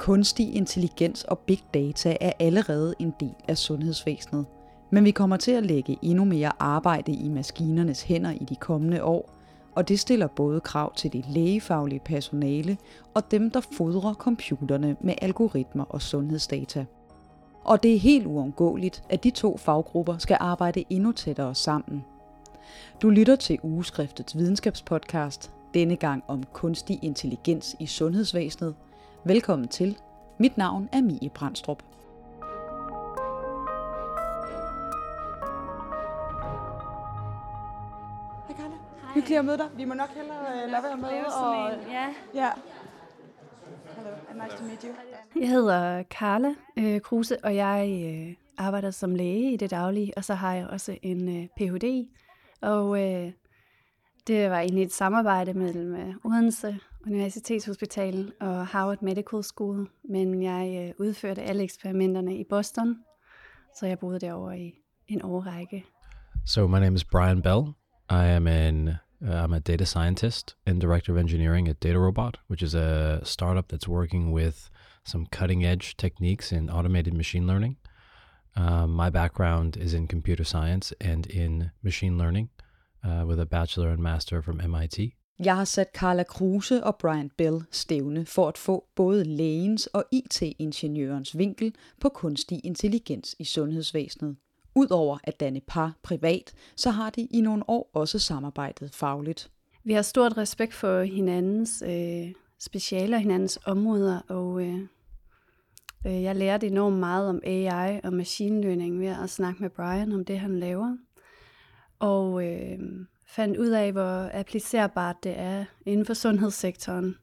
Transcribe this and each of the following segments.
Kunstig intelligens og big data er allerede en del af sundhedsvæsenet. Men vi kommer til at lægge endnu mere arbejde i maskinernes hænder i de kommende år, og det stiller både krav til det lægefaglige personale og dem, der fodrer computerne med algoritmer og sundhedsdata. Og det er helt uundgåeligt, at de to faggrupper skal arbejde endnu tættere sammen. Du lytter til Ugeskriftets videnskabspodcast, denne gang om kunstig intelligens i sundhedsvæsenet. Velkommen til. Mit navn er Mie Brandstrup. Hej Carla. Hyggeligt at møde dig. Vi må nok hellere uh, lade være med. Og... Ja. ja. Hello, and nice to meet you. Jeg hedder Carla øh, Kruse, og jeg øh, arbejder som læge i det daglige, og så har jeg også en øh, Ph.D. Og øh, det var egentlig et samarbejde mellem øh, Odense Universitetshospital og Harvard Medical School, men jeg øh, udførte alle eksperimenterne i Boston, så jeg boede derovre i en årrække. So my name is Brian Bell. I am an uh, I'm a data scientist and director of engineering at DataRobot, which is a startup that's working with some cutting edge techniques in automated machine learning. Um, my background is in computer science and in machine learning, uh, with a bachelor and master from MIT. Jeg har sat Carla Kruse og Brian Bell stævne for at få både lægens og IT-ingeniørens vinkel på kunstig intelligens i sundhedsvæsenet. Udover at danne par privat, så har de i nogle år også samarbejdet fagligt. Vi har stort respekt for hinandens øh, specialer, hinandens områder, og øh, øh, jeg lærte enormt meget om AI og machine learning ved at snakke med Brian om det, han laver. Og øh, fandt ud af, hvor applicerbart det er inden for sundhedssektoren.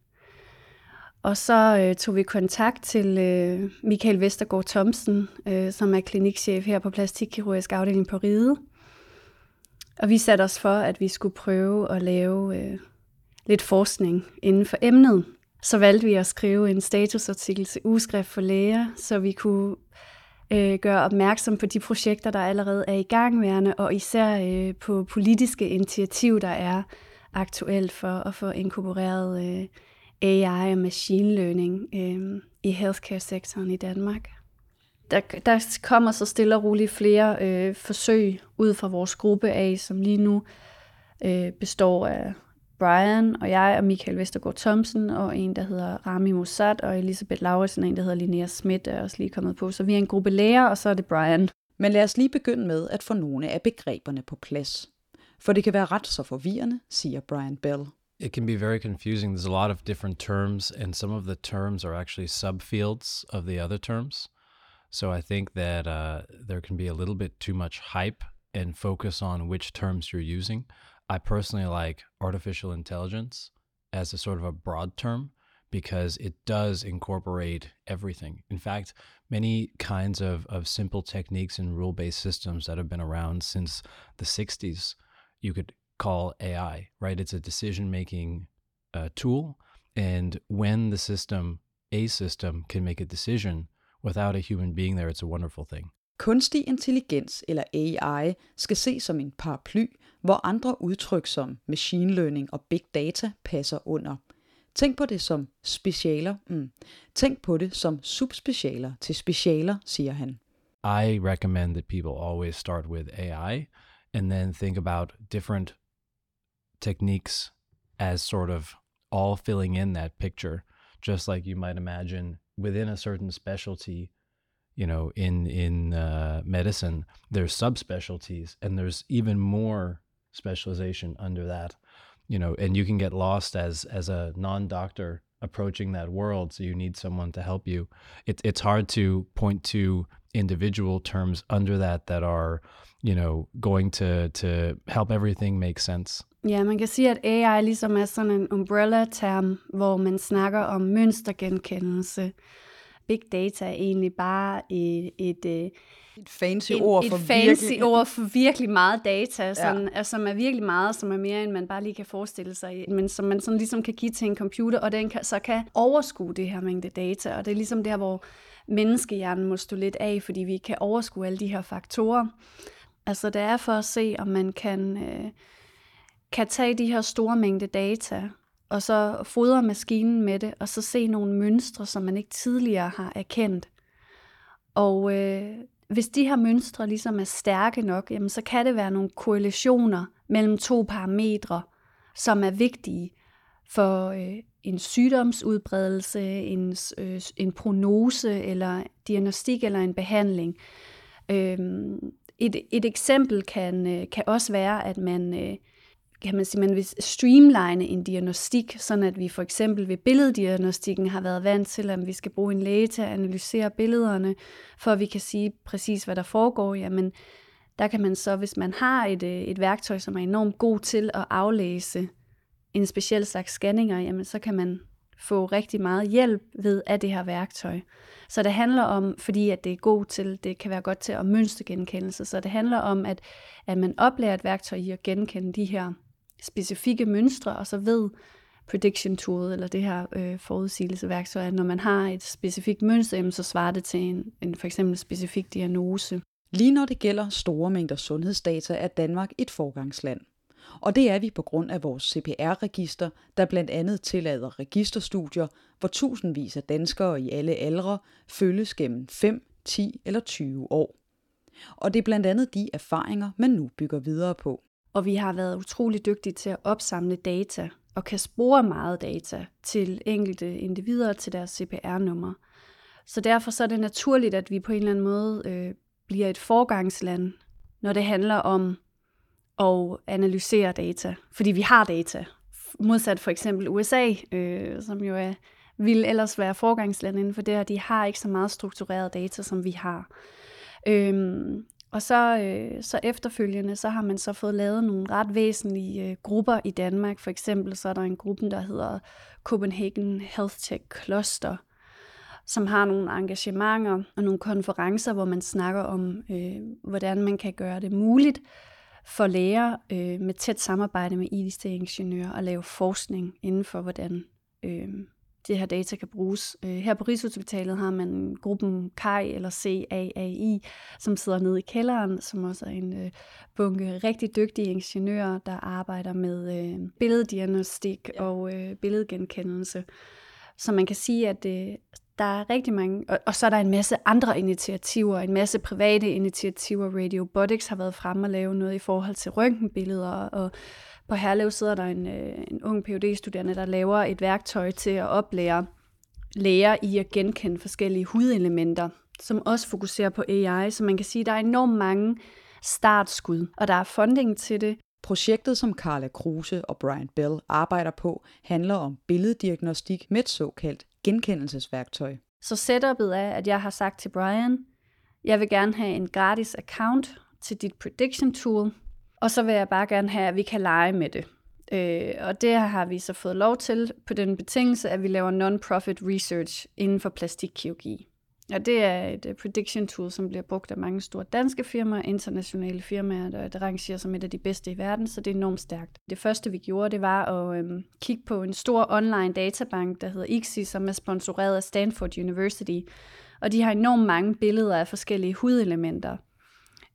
Og så øh, tog vi kontakt til øh, Michael Vestergaard Thomsen, øh, som er klinikchef her på plastikkirurgisk afdeling på Ride. Og vi satte os for, at vi skulle prøve at lave øh, lidt forskning inden for emnet. Så valgte vi at skrive en statusartikel til ugeskrift for læger, så vi kunne øh, gøre opmærksom på de projekter, der allerede er i gangværende, og især øh, på politiske initiativ, der er aktuelt for at få inkorporeret øh, AI og machine learning øh, i healthcare-sektoren i Danmark. Der, der kommer så stille og roligt flere øh, forsøg ud fra vores gruppe af, som lige nu øh, består af Brian og jeg og Michael Vestergaard Thomsen og en, der hedder Rami Mossad og Elisabeth Lauritsen og en, der hedder Linnea Schmidt er også lige kommet på. Så vi er en gruppe læger, og så er det Brian. Men lad os lige begynde med at få nogle af begreberne på plads. For det kan være ret så forvirrende, siger Brian Bell. It can be very confusing. There's a lot of different terms, and some of the terms are actually subfields of the other terms. So I think that uh, there can be a little bit too much hype and focus on which terms you're using. I personally like artificial intelligence as a sort of a broad term because it does incorporate everything. In fact, many kinds of, of simple techniques and rule based systems that have been around since the 60s, you could call AI, right? It's a decision making uh, tool. And when the system, a system, can make a decision without a human being there, it's a wonderful thing. Kunstig intelligens eller AI skal ses som en paraply, hvor andre udtryk som machine learning og big data passer under. Tænk på det som specialer. Mm. Tænk på det som subspecialer til specialer, siger han. I recommend that people always start with AI and then think about different techniques as sort of all filling in that picture, just like you might imagine within a certain specialty you know in in uh, medicine there's subspecialties and there's even more specialization under that you know and you can get lost as as a non-doctor approaching that world so you need someone to help you. It, it's hard to point to individual terms under that that are you know going to to help everything make sense. Ja, man kan sige, at AI ligesom er sådan en umbrella-term, hvor man snakker om mønstergenkendelse, big data er egentlig bare et, et, et, Et fancy et, ord et for fancy virkelig. ord for virkelig meget data, sådan, ja. som er virkelig meget, som er mere, end man bare lige kan forestille sig, men som man sådan ligesom kan give til en computer, og den kan, så kan overskue det her mængde data, og det er ligesom der, hvor menneskehjernen må stå lidt af, fordi vi kan overskue alle de her faktorer. Altså det er for at se, om man kan, øh, kan tage de her store mængde data, og så fodre maskinen med det, og så se nogle mønstre, som man ikke tidligere har erkendt. Og øh, hvis de her mønstre ligesom er stærke nok, jamen, så kan det være nogle korrelationer mellem to parametre, som er vigtige for øh, en sygdomsudbredelse, en, øh, en prognose eller diagnostik eller en behandling. Øh, et, et eksempel kan, øh, kan også være, at man, øh, kan man sige, man vil streamline en diagnostik, sådan at vi for eksempel ved billeddiagnostikken har været vant til, at vi skal bruge en læge til at analysere billederne, for at vi kan sige præcis, hvad der foregår. Jamen, der kan man så, hvis man har et, øh, et værktøj, som er enormt god til at aflæse en speciel slags scanninger, jamen så kan man få rigtig meget hjælp ved af det her værktøj. Så det handler om, fordi at det er god til, det kan være godt til at mønstergenkendelse, så det handler om, at, at man oplærer et værktøj i at genkende de her specifikke mønstre, og så ved prediction tool, eller det her øh, forudsigelseværktøj, at når man har et specifikt mønster, så svarer det til en, en for eksempel specifik diagnose. Lige når det gælder store mængder sundhedsdata, er Danmark et forgangsland. Og det er vi på grund af vores CPR-register, der blandt andet tillader registerstudier, hvor tusindvis af danskere i alle aldre følges gennem 5, 10 eller 20 år. Og det er blandt andet de erfaringer, man nu bygger videre på. Og vi har været utrolig dygtige til at opsamle data og kan spore meget data til enkelte individer til deres CPR-nummer. Så derfor så er det naturligt, at vi på en eller anden måde øh, bliver et forgangsland, når det handler om at analysere data, fordi vi har data. Modsat for eksempel USA, øh, som jo er, vil ellers være forgangsland inden for det, her, de har ikke så meget struktureret data, som vi har. Øhm, og så, øh, så efterfølgende, så har man så fået lavet nogle ret væsentlige øh, grupper i Danmark. For eksempel så er der en gruppe, der hedder Copenhagen Health Tech Cluster, som har nogle engagementer og nogle konferencer, hvor man snakker om, øh, hvordan man kan gøre det muligt for læger øh, med tæt samarbejde med IT-ingeniører at lave forskning inden for, hvordan øh, det her data kan bruges. Øh, her på Rigshospitalet har man gruppen KAI eller CAAI, som sidder nede i kælderen, som også er en øh, bunke rigtig dygtige ingeniører, der arbejder med øh, billeddiagnostik ja. og øh, billedgenkendelse. Så man kan sige, at det, der er rigtig mange, og, og så er der en masse andre initiativer, en masse private initiativer. Radiobotics har været fremme og lave noget i forhold til røntgenbilleder, og på Herlev sidder der en, øh, en ung phd studerende der laver et værktøj til at oplære læger i at genkende forskellige hudelementer, som også fokuserer på AI, så man kan sige, at der er enormt mange startskud, og der er funding til det. Projektet, som Carla Kruse og Brian Bell arbejder på, handler om billeddiagnostik med et såkaldt genkendelsesværktøj. Så setupet er, at jeg har sagt til Brian, jeg vil gerne have en gratis account til dit prediction tool, og så vil jeg bare gerne have, at vi kan lege med det. Øh, og det har vi så fået lov til på den betingelse, at vi laver non-profit research inden for plastikkirurgi. Og det er et uh, prediction tool, som bliver brugt af mange store danske firmaer, internationale firmaer, der, rangerer som et af de bedste i verden, så det er enormt stærkt. Det første, vi gjorde, det var at øhm, kigge på en stor online databank, der hedder ICSI, som er sponsoreret af Stanford University. Og de har enormt mange billeder af forskellige hudelementer.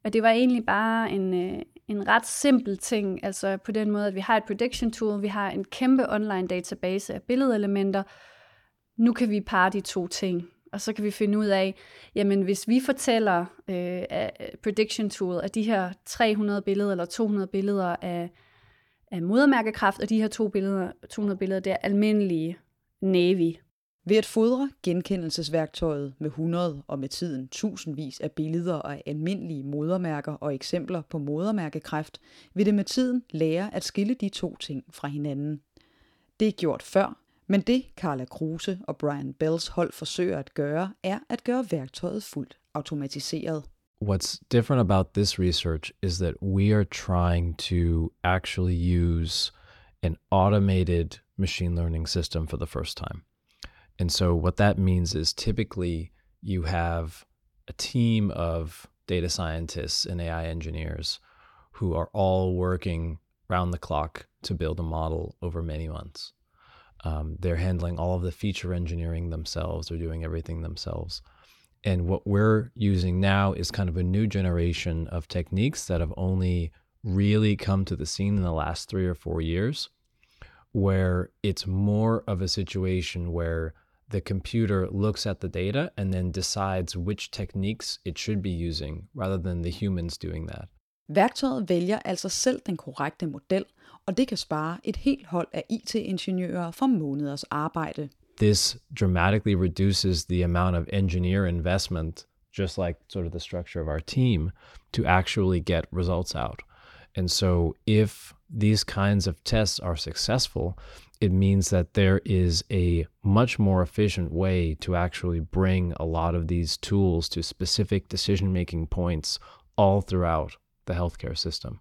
Og det var egentlig bare en, øh, en ret simpel ting, altså på den måde, at vi har et prediction tool, vi har en kæmpe online database af billedelementer. Nu kan vi parre de to ting og så kan vi finde ud af, jamen hvis vi fortæller øh, af prediction tool, at de her 300 billeder eller 200 billeder af, af modermærkekraft, og de her to billeder, 200 billeder, det er almindelige Navy. Ved at fodre genkendelsesværktøjet med 100 og med tiden tusindvis af billeder af almindelige modermærker og eksempler på modermærkekræft, vil det med tiden lære at skille de to ting fra hinanden. Det er gjort før, men det Carla Kruse og Brian Bells hold forsøger at gøre, er at gøre værktøjet fuldt automatiseret. What's different about this research is that we are trying to actually use an automated machine learning system for the first time. And so, what that means is typically you have a team of data scientists and AI engineers who are all working round the clock to build a model over many months. Um, they're handling all of the feature engineering themselves. They're doing everything themselves. And what we're using now is kind of a new generation of techniques that have only really come to the scene in the last three or four years, where it's more of a situation where the computer looks at the data and then decides which techniques it should be using rather than the humans doing that. Værktøjet vælger altså selv den korrekte model, og det kan spare et helt hold af IT-ingeniører for måneders arbejde. This dramatically reduces the amount of engineer investment, just like sort of the structure of our team, to actually get results out. And so, if these kinds of tests are successful, it means that there is a much more efficient way to actually bring a lot of these tools to specific decision making points all throughout the healthcare system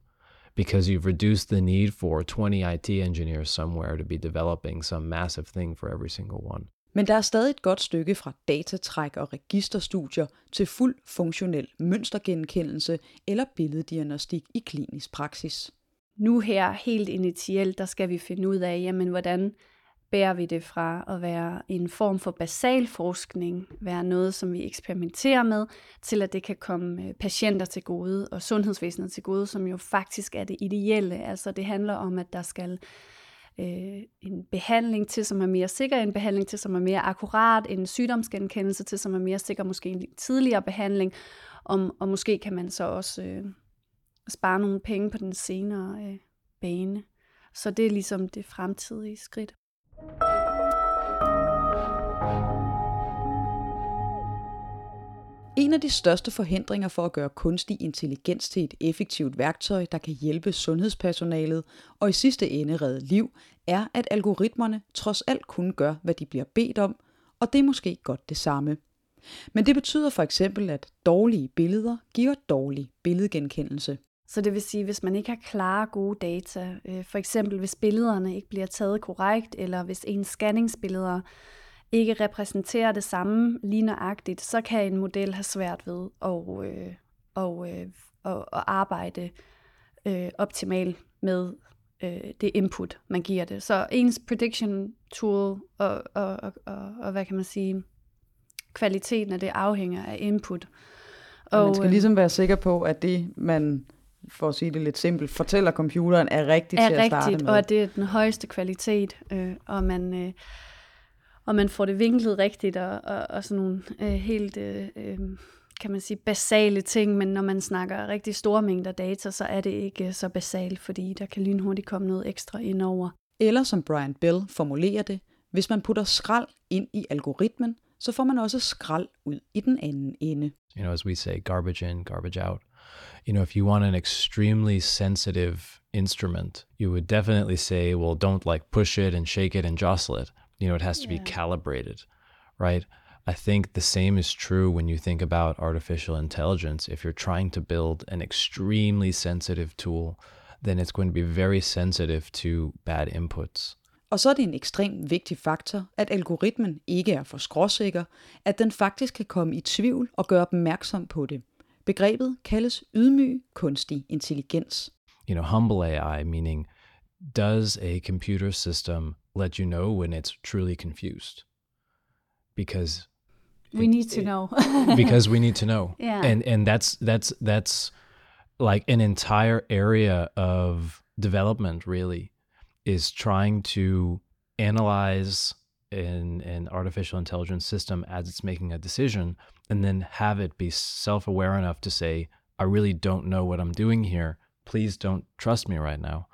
because you've reduced the need for 20 IT engineers somewhere to be developing some massive thing for every single one. Men der er stadig et godt stykke fra datatræk og registerstudier til fuld funktionel mønstergenkendelse eller billeddiagnostik i klinisk praksis. Nu her helt initielt, der skal vi finde ud af, jamen hvordan bærer vi det fra at være en form for basal forskning, være noget, som vi eksperimenterer med, til at det kan komme øh, patienter til gode og sundhedsvæsenet til gode, som jo faktisk er det ideelle. Altså det handler om, at der skal øh, en behandling til, som er mere sikker, en behandling til, som er mere akkurat, en sygdomsgenkendelse til, som er mere sikker, måske en tidligere behandling, og, og måske kan man så også øh, spare nogle penge på den senere øh, bane. Så det er ligesom det fremtidige skridt. En af de største forhindringer for at gøre kunstig intelligens til et effektivt værktøj, der kan hjælpe sundhedspersonalet og i sidste ende redde liv, er, at algoritmerne trods alt kun gør, hvad de bliver bedt om, og det er måske godt det samme. Men det betyder for eksempel, at dårlige billeder giver dårlig billedgenkendelse. Så det vil sige, hvis man ikke har klare, gode data, øh, for eksempel hvis billederne ikke bliver taget korrekt, eller hvis ens scanningsbilleder ikke repræsenterer det samme lige nøjagtigt, så kan en model have svært ved at, øh, og, øh, at, at arbejde øh, optimalt med øh, det input, man giver det. Så ens prediction tool og, og, og, og, og hvad kan man sige, kvaliteten af det afhænger af input. Og, man skal øh, ligesom være sikker på, at det, man for at sige det lidt simpelt, fortæller computeren er rigtigt er til at rigtigt, starte med. og at det er den højeste kvalitet, øh, og man... Øh, og man får det vinklet rigtigt, og, og, og sådan nogle øh, helt, øh, øh, kan man sige, basale ting, men når man snakker rigtig store mængder data, så er det ikke så basalt, fordi der kan lynhurtigt komme noget ekstra ind over. Eller som Brian Bell formulerer det, hvis man putter skrald ind i algoritmen, så får man også skrald ud i den anden ende. You know, as we say, garbage in, garbage out. You know, if you want an extremely sensitive instrument, you would definitely say, well, don't like push it and shake it and jostle it. You know, it has to yeah. be calibrated, right? I think the same is true when you think about artificial intelligence. If you're trying to build an extremely sensitive tool, then it's going to be very sensitive to bad inputs. Og så er det en ekstremt vigtig faktor, at algoritmen ikke er for skråsikker, at den faktisk kan komme i tvivl og gøre opmærksom på det. Begrebet kaldes ydmyg kunstig intelligens. You know, humble AI meaning does a computer system let you know when it's truly confused? Because we it, need to it, know. because we need to know. Yeah. And and that's that's that's like an entire area of development really is trying to analyze an, an artificial intelligence system as it's making a decision and then have it be self-aware enough to say i really don't know what i'm doing here. Please don't trust me right now.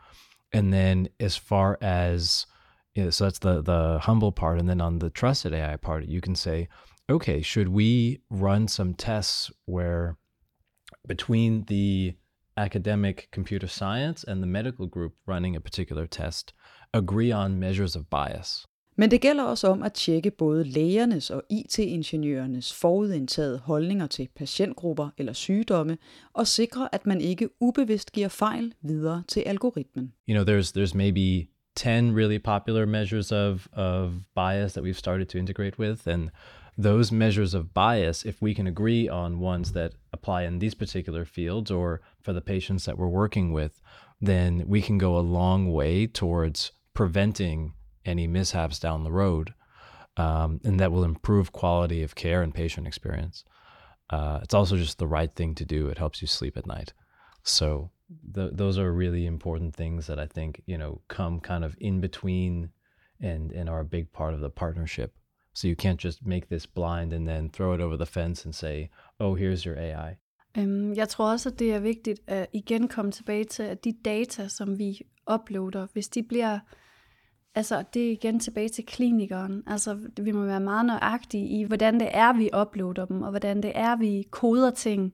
And then as far as yeah, so that's the the humble part, and then on the trusted AI part, you can say, okay, should we run some tests where between the academic computer science and the medical group running a particular test agree on measures of bias? Men det gælder også om at tjekke både lægernes og IT-ingeniørernes forudindtaget holdninger til patientgrupper eller sygdomme, og sikre, at man ikke ubevidst giver fejl videre til algoritmen. You know, there's there's maybe 10 really popular measures of of bias that we've started to integrate with and those measures of bias if we can agree on ones that apply in these particular fields or for the patients that we're working with then we can go a long way towards preventing any mishaps down the road, um, and that will improve quality of care and patient experience. Uh, it's also just the right thing to do. It helps you sleep at night. So th- those are really important things that I think you know come kind of in between and and are a big part of the partnership. So you can't just make this blind and then throw it over the fence and say, "Oh, here's your AI." Jeg tror også, at det er vigtigt at igen komme tilbage til, at de data, som vi uploader, hvis de bliver, altså det er igen tilbage til klinikeren, altså vi må være meget nøjagtige i, hvordan det er, vi uploader dem, og hvordan det er, vi koder ting,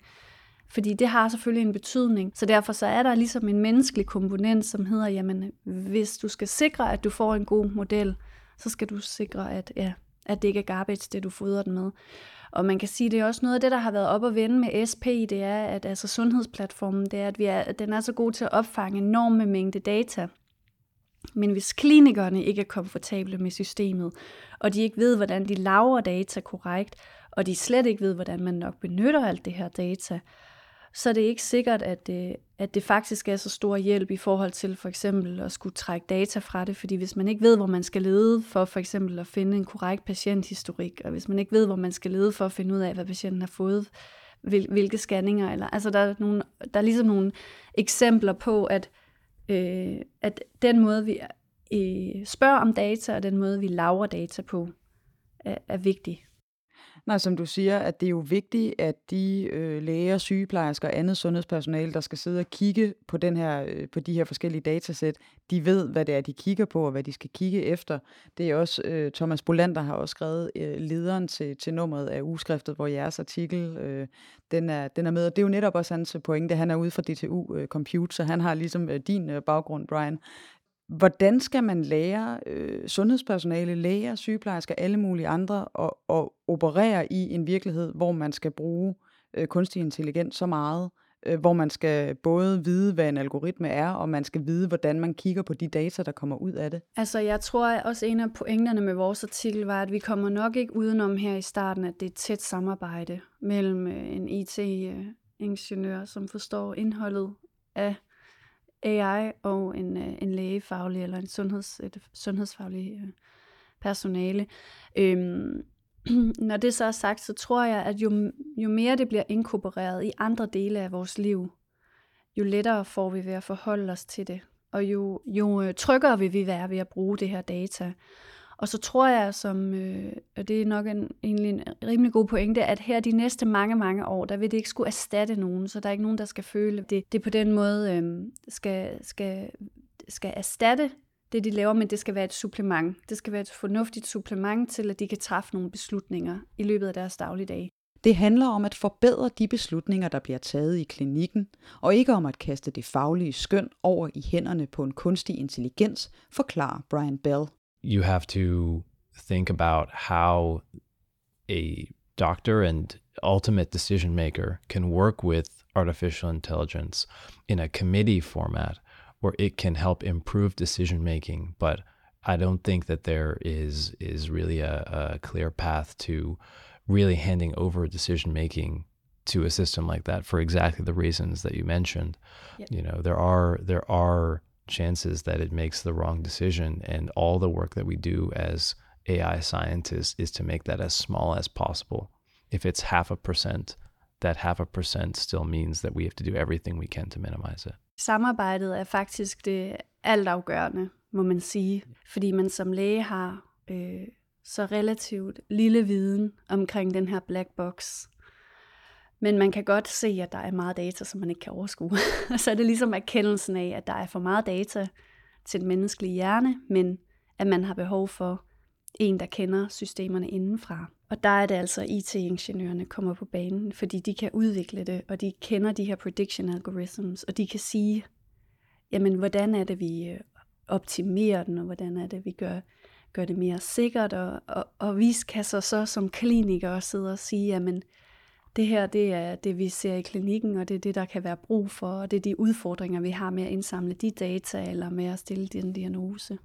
fordi det har selvfølgelig en betydning. Så derfor så er der ligesom en menneskelig komponent, som hedder, jamen hvis du skal sikre, at du får en god model, så skal du sikre, at, ja, at det ikke er garbage, det du fodrer den med. Og man kan sige, det er også noget af det, der har været op at vende med SP, det er, at altså sundhedsplatformen, det er, at, vi er, den er så god til at opfange enorme mængde data. Men hvis klinikerne ikke er komfortable med systemet, og de ikke ved, hvordan de laver data korrekt, og de slet ikke ved, hvordan man nok benytter alt det her data, så er det ikke sikkert, at det, at det faktisk er så stor hjælp i forhold til for eksempel at skulle trække data fra det, fordi hvis man ikke ved, hvor man skal lede for for eksempel at finde en korrekt patienthistorik, og hvis man ikke ved, hvor man skal lede for at finde ud af, hvad patienten har fået, hvilke scanninger, eller, altså der er, nogle, der er ligesom nogle eksempler på, at, øh, at den måde, vi øh, spørger om data, og den måde, vi laver data på, er, er vigtig. Nej, som du siger, at det er jo vigtigt, at de øh, læger, sygeplejersker og andet sundhedspersonale, der skal sidde og kigge på, den her, øh, på de her forskellige datasæt, de ved, hvad det er, de kigger på, og hvad de skal kigge efter. Det er også, øh, Thomas Bolander har også skrevet øh, lederen til, til nummeret af ugeskriftet, hvor jeres artikel, øh, den, er, den er med. Og det er jo netop også hans pointe. Han er ude fra DTU øh, Compute, så han har ligesom øh, din øh, baggrund, Brian. Hvordan skal man lære øh, sundhedspersonale, læger, sygeplejersker, alle mulige andre at, at operere i en virkelighed, hvor man skal bruge øh, kunstig intelligens så meget, øh, hvor man skal både vide, hvad en algoritme er, og man skal vide, hvordan man kigger på de data, der kommer ud af det? Altså, jeg tror at også en af pointerne med vores artikel var, at vi kommer nok ikke udenom her i starten, at det er et tæt samarbejde mellem øh, en IT-ingeniør, øh, som forstår indholdet af AI og en, øh, en lægefaglig eller en sundheds, et sundhedsfaglig øh, personale. Øhm, når det så er sagt, så tror jeg, at jo, jo mere det bliver inkorporeret i andre dele af vores liv, jo lettere får vi ved at forholde os til det. Og jo, jo øh, tryggere vil vi være ved at bruge det her data. Og så tror jeg, som, øh, og det er nok en, egentlig en rimelig god pointe, at her de næste mange, mange år, der vil det ikke skulle erstatte nogen, så der er ikke nogen, der skal føle, det, det på den måde øh, skal, skal, skal erstatte det, de laver, men det skal være et supplement. Det skal være et fornuftigt supplement til, at de kan træffe nogle beslutninger i løbet af deres dagligdag. Det handler om at forbedre de beslutninger, der bliver taget i klinikken, og ikke om at kaste det faglige skøn over i hænderne på en kunstig intelligens, forklarer Brian Bell. You have to think about how a doctor and ultimate decision maker can work with artificial intelligence in a committee format where it can help improve decision making but i don't think that there is is really a, a clear path to really handing over decision making to a system like that for exactly the reasons that you mentioned yep. you know there are there are chances that it makes the wrong decision. And all the work that we do as AI scientists is to make that as small as possible. If it's half a percent, that half a percent still means that we have to do everything we can to minimize it. Samarbejdet er faktisk det altafgørende, må man sige, fordi man som læge har øh, så relativt lille viden omkring den her black box. Men man kan godt se, at der er meget data, som man ikke kan overskue. så er det ligesom erkendelsen af, at der er for meget data til den menneskelige hjerne, men at man har behov for en, der kender systemerne indenfra. Og der er det altså, IT-ingeniørerne kommer på banen, fordi de kan udvikle det, og de kender de her prediction algorithms, og de kan sige, jamen, hvordan er det, vi øh, optimerer den, og hvordan er det, vi gør, gør det mere sikkert, og, og, og vi kan så, så som klinikere sidde og sige, jamen, det her det er det, vi ser i klinikken, og det er det, der kan være brug for, og det er de udfordringer, vi har med at indsamle de data, eller med at stille den diagnose.